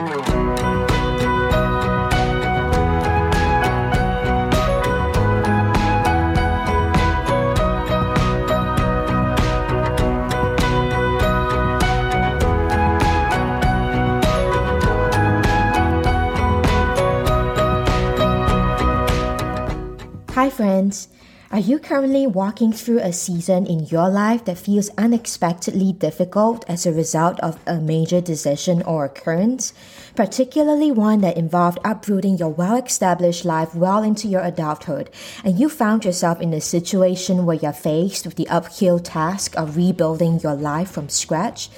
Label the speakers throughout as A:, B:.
A: Hi, Are you currently walking through a season in your life that feels unexpectedly difficult as a result of a major decision or occurrence, particularly one that involved uprooting your well established life well into your adulthood, and you found yourself in a situation where you're faced with the uphill task of rebuilding your life from scratch?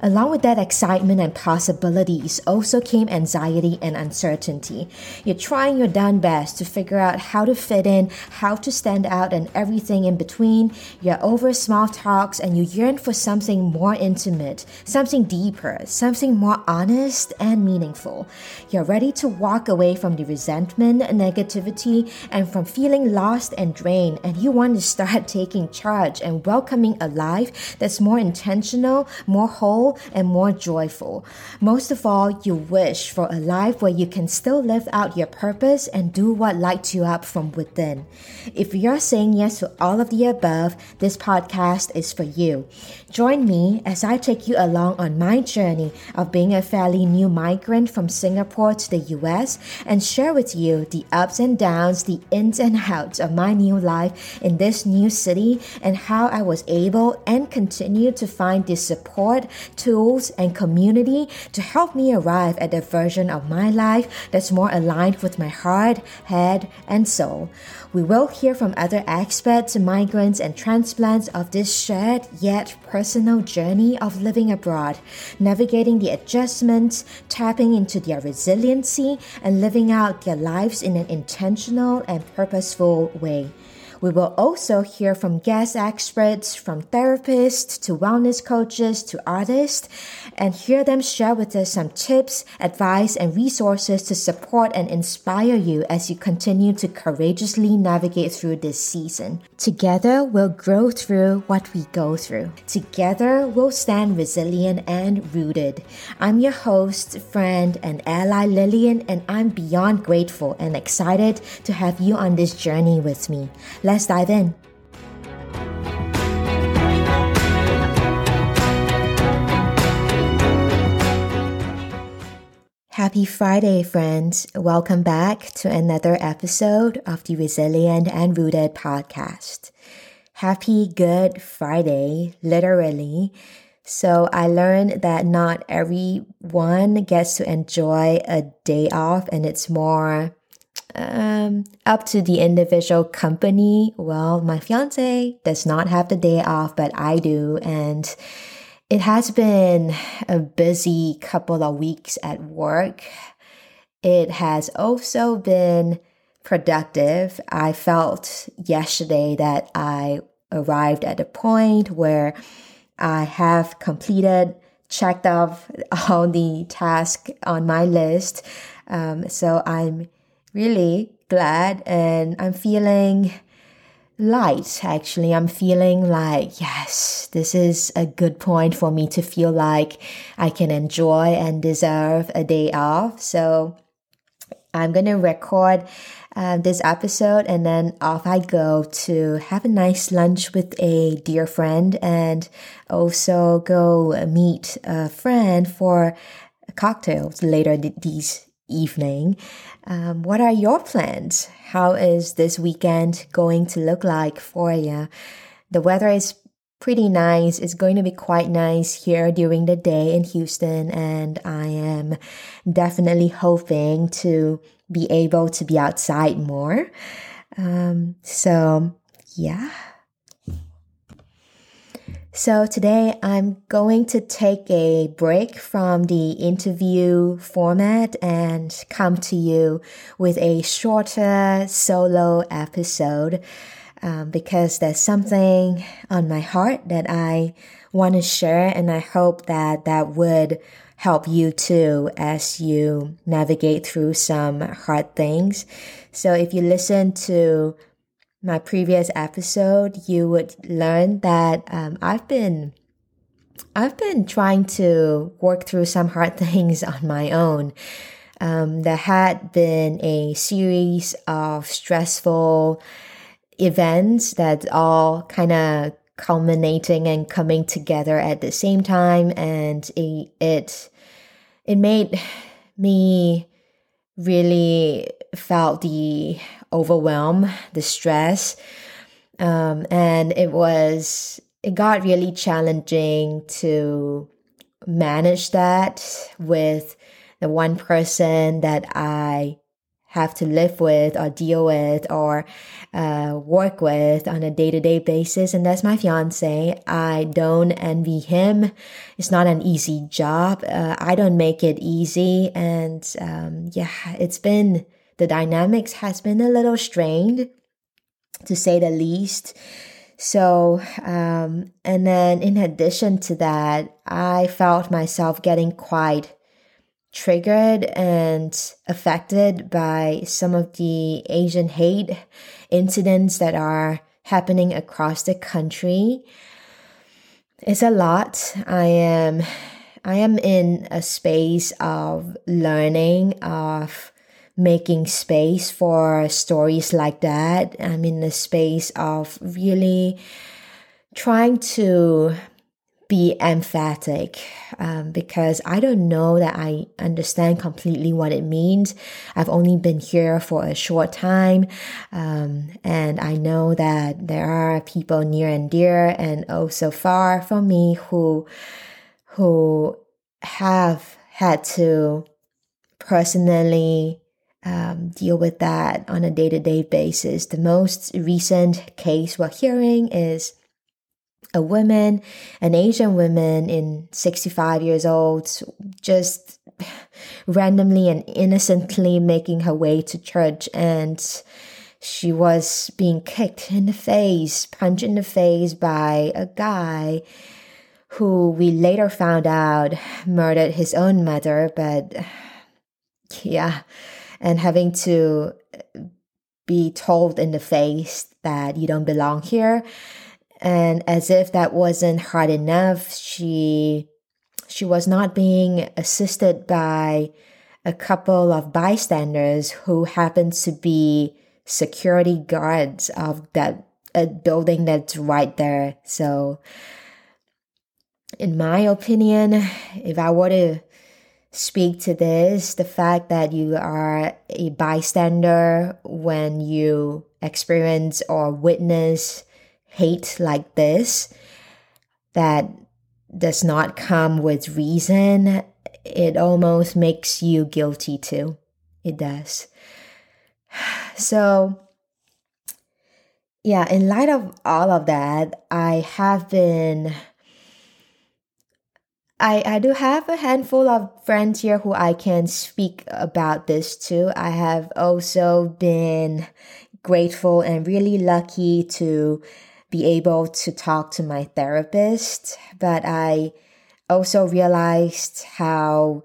A: Along with that excitement and possibilities also came anxiety and uncertainty. You're trying your darn best to figure out how to fit in, how to stand out, and everything in between. You're over small talks and you yearn for something more intimate, something deeper, something more honest and meaningful. You're ready to walk away from the resentment, negativity, and from feeling lost and drained, and you want to start taking charge and welcoming a life that's more intentional, more whole and more joyful. Most of all, you wish for a life where you can still live out your purpose and do what lights you up from within. If you're saying yes to all of the above, this podcast is for you. Join me as I take you along on my journey of being a fairly new migrant from Singapore to the US and share with you the ups and downs, the ins and outs of my new life in this new city and how I was able and continue to find the support, tools, and community to help me arrive at a version of my life that's more aligned with my heart, head, and soul. We will hear from other experts, migrants, and transplants of this shared yet personal journey of living abroad, navigating the adjustments, tapping into their resiliency, and living out their lives in an intentional and purposeful way. We will also hear from guest experts, from therapists to wellness coaches to artists, and hear them share with us some tips, advice, and resources to support and inspire you as you continue to courageously navigate through this season. Together, we'll grow through what we go through. Together, we'll stand resilient and rooted. I'm your host, friend, and ally Lillian, and I'm beyond grateful and excited to have you on this journey with me. Let's dive in. Happy Friday, friends. Welcome back to another episode of the Resilient and Rooted podcast. Happy Good Friday, literally. So I learned that not everyone gets to enjoy a day off and it's more um, up to the individual company. Well, my fiance does not have the day off, but I do. And it has been a busy couple of weeks at work. It has also been productive. I felt yesterday that I arrived at a point where I have completed, checked off all the tasks on my list. Um, so I'm really glad and I'm feeling light actually. I'm feeling like, yes, this is a good point for me to feel like I can enjoy and deserve a day off. So I'm to record uh, this episode and then off I go to have a nice lunch with a dear friend and also go meet a friend for cocktails later these evening. Um, what are your plans? How is this weekend going to look like for you? The weather is pretty nice. It's going to be quite nice here during the day in Houston, and I am definitely hoping to be able to be outside more. Um, so, yeah. So today I'm going to take a break from the interview format and come to you with a shorter solo episode um, because there's something on my heart that I want to share and I hope that that would help you too as you navigate through some hard things. So if you listen to my previous episode, you would learn that um, I've been I've been trying to work through some hard things on my own. Um, there had been a series of stressful events that all kind of culminating and coming together at the same time, and it it, it made me really felt the overwhelm, the stress, um, and it was it got really challenging to manage that with the one person that I have to live with or deal with or uh, work with on a day to day basis. And that's my fiance. I don't envy him. It's not an easy job. Uh, I don't make it easy. And um, yeah, it's been, the dynamics has been a little strained to say the least. So, um, and then in addition to that, I felt myself getting quite triggered and affected by some of the Asian hate incidents that are happening across the country. It's a lot. I am I am in a space of learning of making space for stories like that. I'm in the space of really trying to be emphatic um, because I don't know that I understand completely what it means. I've only been here for a short time, um, and I know that there are people near and dear and also far from me who who have had to personally um, deal with that on a day to day basis. The most recent case we're hearing is a woman, an Asian woman in 65 years old, just randomly and innocently making her way to church and she was being kicked in the face, punched in the face by a guy who we later found out murdered his own mother, but yeah, and having to uh, be told in the face that you don't belong here and as if that wasn't hard enough, she she was not being assisted by a couple of bystanders who happened to be security guards of that a building that's right there. So in my opinion, if I were to speak to this, the fact that you are a bystander when you experience or witness hate like this that does not come with reason, it almost makes you guilty too. It does. So, yeah, in light of all of that, I have been. I, I do have a handful of friends here who I can speak about this to. I have also been grateful and really lucky to be able to talk to my therapist, but I also realized how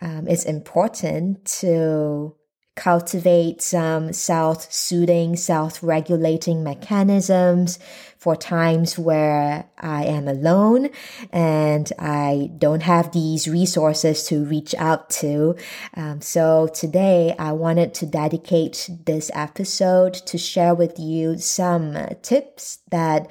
A: um, it's important to cultivate some self soothing, self regulating mechanisms for times where I am alone and I don't have these resources to reach out to. Um, so today I wanted to dedicate this episode to share with you some tips that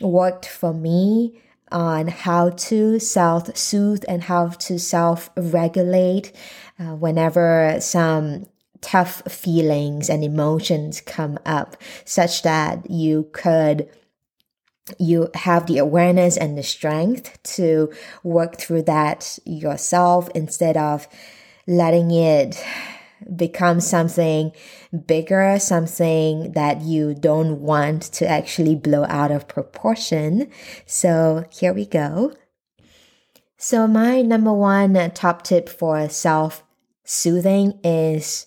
A: worked for me on how to self soothe and how to self regulate uh, whenever some tough feelings and emotions come up such that you could you have the awareness and the strength to work through that yourself instead of letting it become something bigger, something that you don't want to actually blow out of proportion. So here we go. So my number one top tip for self soothing is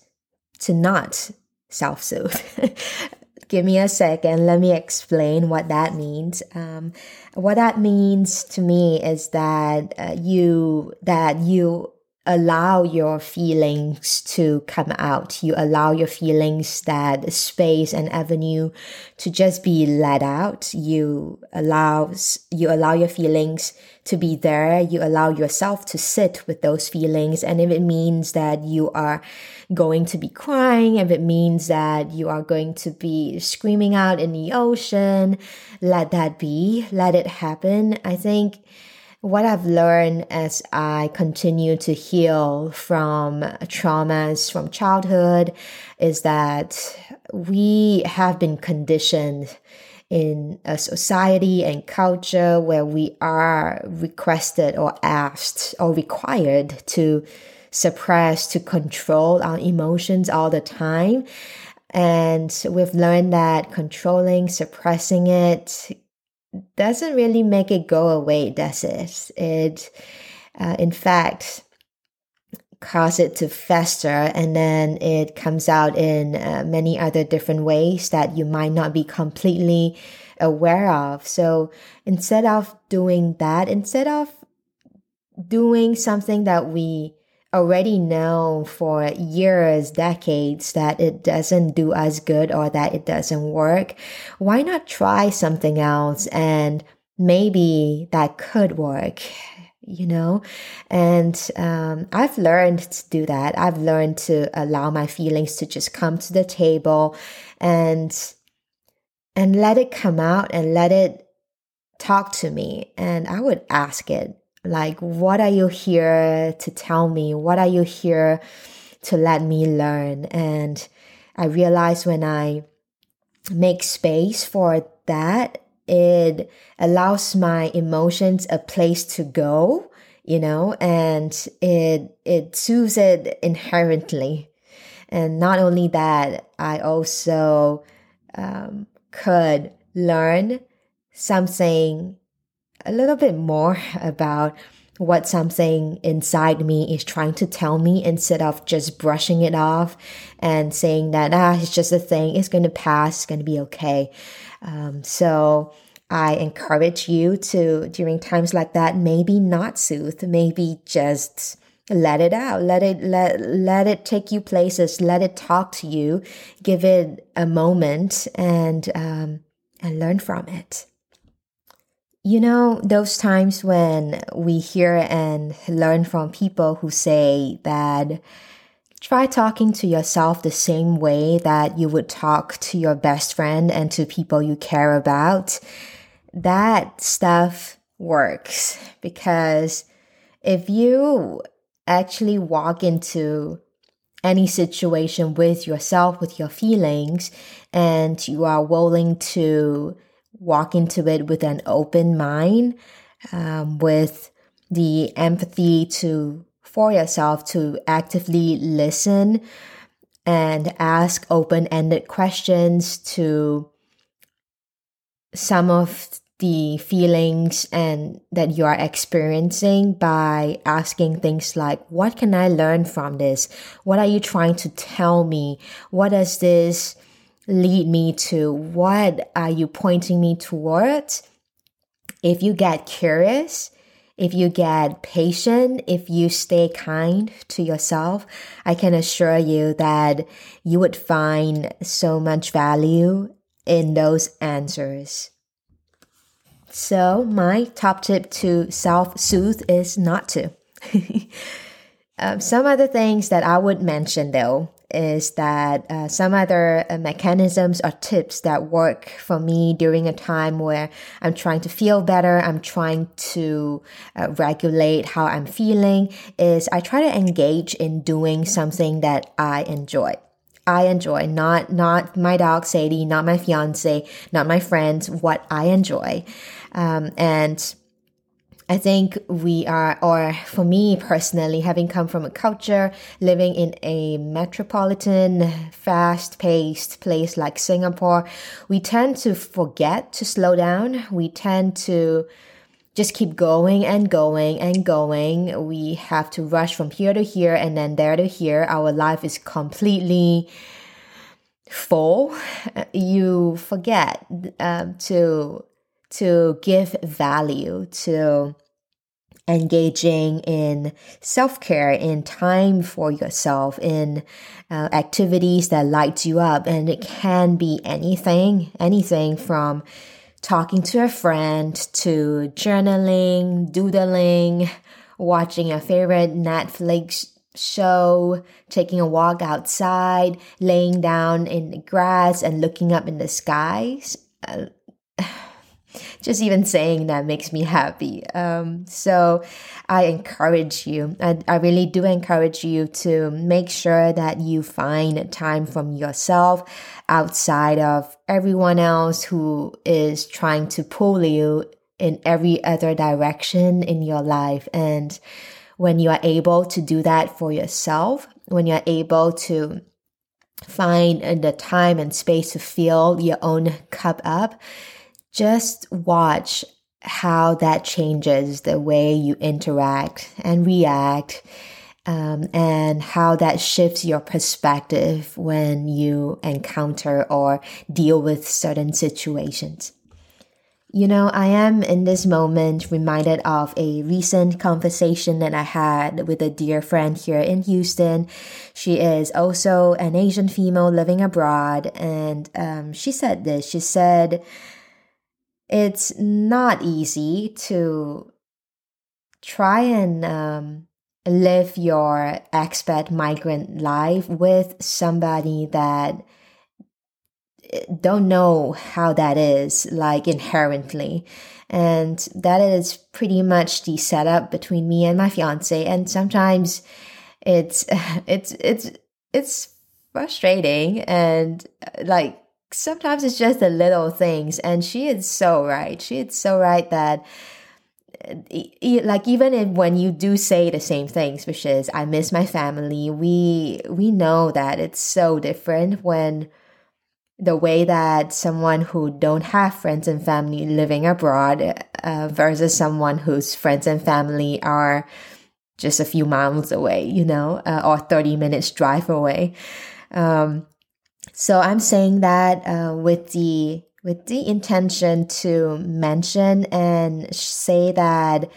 A: to not self soothe. Give me a second. Let me explain what that means. Um, what that means to me is that uh, you that you allow your feelings to come out. You allow your feelings that space and avenue to just be let out. You allow, you allow your feelings to be there. You allow yourself to sit with those feelings. And if it means that you are going to be crying, if it means that you are going to be screaming out in the ocean, let that be. Let it happen. I think what I've learned as I continue to heal from traumas from childhood is that we have been conditioned in a society and culture where we are requested or asked or required to suppress, to control our emotions all the time. And we've learned that controlling, suppressing it doesn't really make it go away, does it? It, uh, in fact, cause it to fester and then it comes out in uh, many other different ways that you might not be completely aware of. So instead of doing that, instead of doing something that we already know for years, decades that it doesn't do us good or that it doesn't work, why not try something else and maybe that could work? You know, and um, I've learned to do that. I've learned to allow my feelings to just come to the table and and let it come out and let it talk to me. And I would ask it, like, what are you here to tell me? What are you here to let me learn? And I realize when I make space for that, it allows my emotions a place to go, you know, and it, it soothes it inherently. And not only that, I also um, could learn something a little bit more about what something inside me is trying to tell me instead of just brushing it off and saying that, ah, it's just a thing, it's going to pass, it's going to be okay. Um, so I encourage you to, during times like that, maybe not soothe, maybe just let it out. Let it let let it take you places. Let it talk to you. Give it a moment and um and learn from it you know, those times when we hear and learn from people who say that try talking to yourself the same way that you would talk to your best friend and to people you care about. That stuff works because if you actually walk into any situation with yourself, with your feelings, and you are willing to walk into it with an open mind, um, with the empathy to for yourself to actively listen and ask open-ended questions to some of the feelings and that you are experiencing by asking things like what can i learn from this? What are you trying to tell me? What does this lead me to? What are you pointing me towards? If you get curious, if you get patient, if you stay kind to yourself, I can assure you that you would find so much value in those answers. So, my top tip to self soothe is not to. um, some other things that I would mention though is that uh, some other uh, mechanisms or tips that work for me during a time where I'm trying to feel better, I'm trying to uh, regulate how I'm feeling, is I try to engage in doing something that I enjoy. I enjoy, not not my dog Sadie, not my fiance, not my friends, what I enjoy. Um, and I think we are, or for me personally, having come from a culture living in a metropolitan, fast paced place like Singapore, we tend to forget to slow down. We tend to just keep going and going and going. We have to rush from here to here and then there to here. Our life is completely full. You forget um, to to give value to engaging in self care, in time for yourself, in uh, activities that light you up. And it can be anything, anything from talking to a friend to journaling, doodling, watching a favorite Netflix show, taking a walk outside, laying down in the grass and looking up in the skies. Uh, just even saying that makes me happy. Um, so I encourage you, I, I really do encourage you to make sure that you find time from yourself outside of everyone else who is trying to pull you in every other direction in your life. And when you are able to do that for yourself, when you're able to find the time and space to fill your own cup up, just watch how that changes the way you interact and react um, and how that shifts your perspective when you encounter or deal with certain situations. You know, I am in this moment reminded of a recent conversation that I had with a dear friend here in Houston. She is also an Asian female living abroad, and um, she said this. She said, it's not easy to try and um, live your expat migrant life with somebody that eh, don't know how that is like inherently. And that is pretty much the setup between me and my fiance and sometimes it's it's it's it's frustrating and like sometimes it's just the little things and she is so right. She is so right that like even if when you do say the same things which is i miss my family we we know that it's so different when the way that someone who don't have friends and family living abroad uh, versus someone whose friends and family are just a few miles away you know uh, or 30 minutes drive away um, so I'm saying that uh, with the with the intention to mention and say that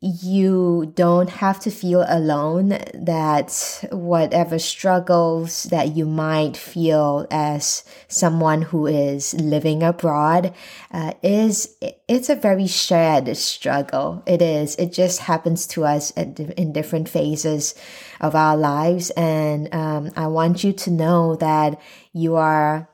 A: you don't have to feel alone that whatever struggles that you might feel as someone who is living abroad uh, is it's a very shared struggle. It is it just happens to us at, in different phases of our lives and um, i want you to know that you are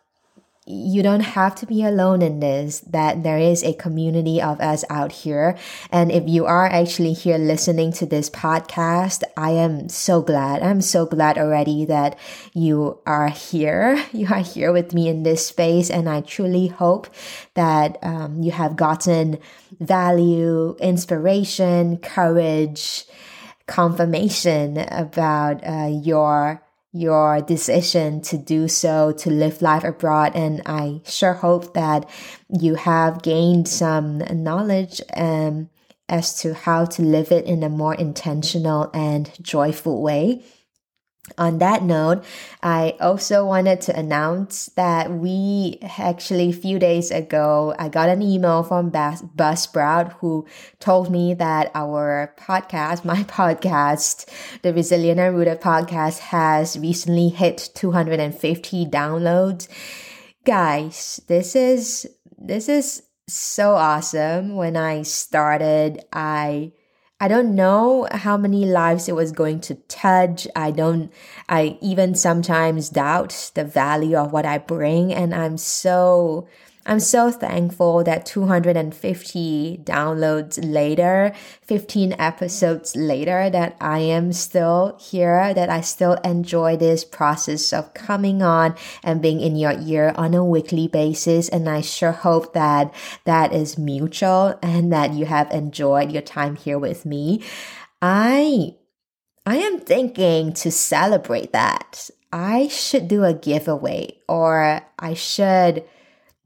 A: you don't have to be alone in this, that there is a community of us out here. And if you are actually here listening to this podcast, I am so glad. I'm so glad already that you are here. You are here with me in this space. And I truly hope that um, you have gotten value, inspiration, courage, confirmation about uh, your your decision to do so, to live life abroad. And I sure hope that you have gained some knowledge um, as to how to live it in a more intentional and joyful way. On that note, I also wanted to announce that we actually a few days ago, I got an email from Buzzsprout who told me that our podcast, my podcast, the Resilient and Rooted podcast has recently hit 250 downloads. Guys, this is, this is so awesome. When I started, I I don't know how many lives it was going to touch. I don't, I even sometimes doubt the value of what I bring. And I'm so, I'm so thankful that 250 downloads later, 15 episodes later, that I am still here, that I still enjoy this process of coming on and being in your ear on a weekly basis. And I sure hope that that is mutual and that you have enjoyed your time here with me. I I am thinking to celebrate that. I should do a giveaway or I should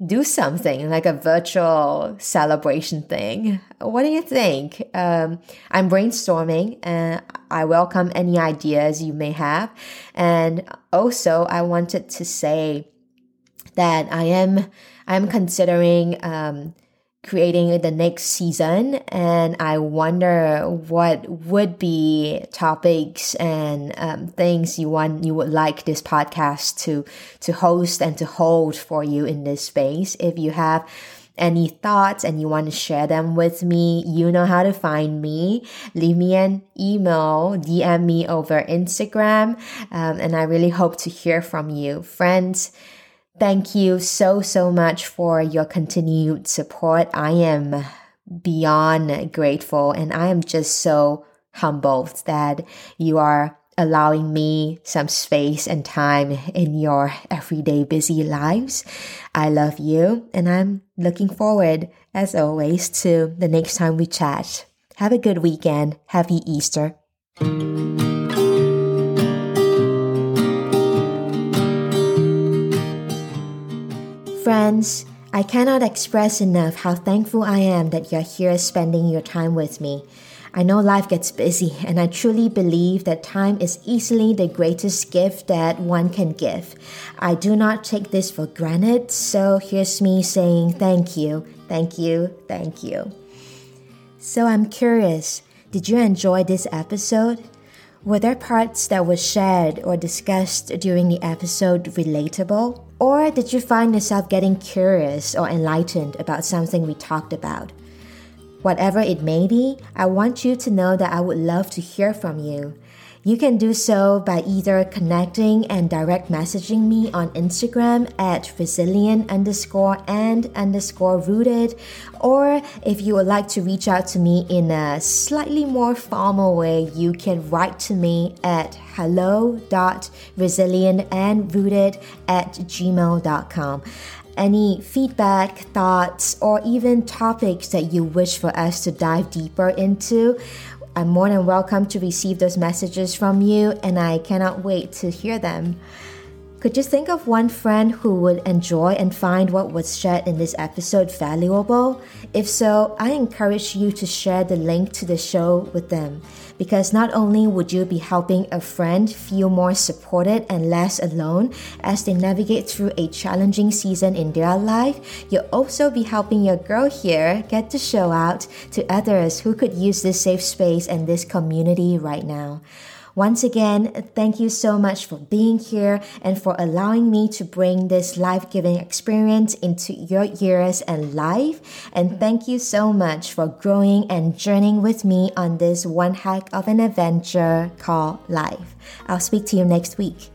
A: do something like a virtual celebration thing. What do you think? Um, I'm brainstorming and I welcome any ideas you may have. And also, I wanted to say that I am I'm considering um, creating the next season and i wonder what would be topics and um, things you want you would like this podcast to to host and to hold for you in this space if you have any thoughts and you want to share them with me, you know how to find me. Leave me an email, DM me over Instagram, um, and I really hope to hear from you. Friends, thank you so, so much for your continued support. I am beyond grateful and I am just so humbled that you are allowing me some space and time in your everyday busy lives. I love you and I'm looking forward, as always, to the next time we chat. Have a good weekend. Happy Easter. Friends, I cannot express enough how thankful I am that you're here spending your time with me. I know life gets busy, and I truly believe that time is easily the greatest gift that one can give. I do not take this for granted, so here's me saying thank you, thank you, thank you. So I'm curious, did you enjoy this episode? Were there parts that were shared or discussed during the episode relatable? Or did you find yourself getting curious or enlightened about something we talked about? Whatever it may be, I want you to know that I would love to hear from you. You can do so by either connecting and direct messaging me on Instagram at resilient underscore and underscore rooted, or if you would like to reach out to me in a slightly more formal way, you can write to me at hello.resilientandrooted at gmail.com any feedback, thoughts, or even topics that you wish for us to dive deeper into. I'm more than welcome to receive those messages from you, and I cannot wait to hear them. Could you think of one friend who would enjoy and find what was shared in this episode valuable? If so, I encourage you to share the link to the show with them because not only would you be helping a friend feel more supported and less alone as they navigate through a challenging season in their life, you'll also be helping your girl here get to show out to others who could use this safe space and this community right now. Once again, thank you so much for being here and for allowing me to bring this life giving experience into your ears and life. And thank you so much for growing and journeying with me on this one heck of an adventure called life. I'll speak to you next week.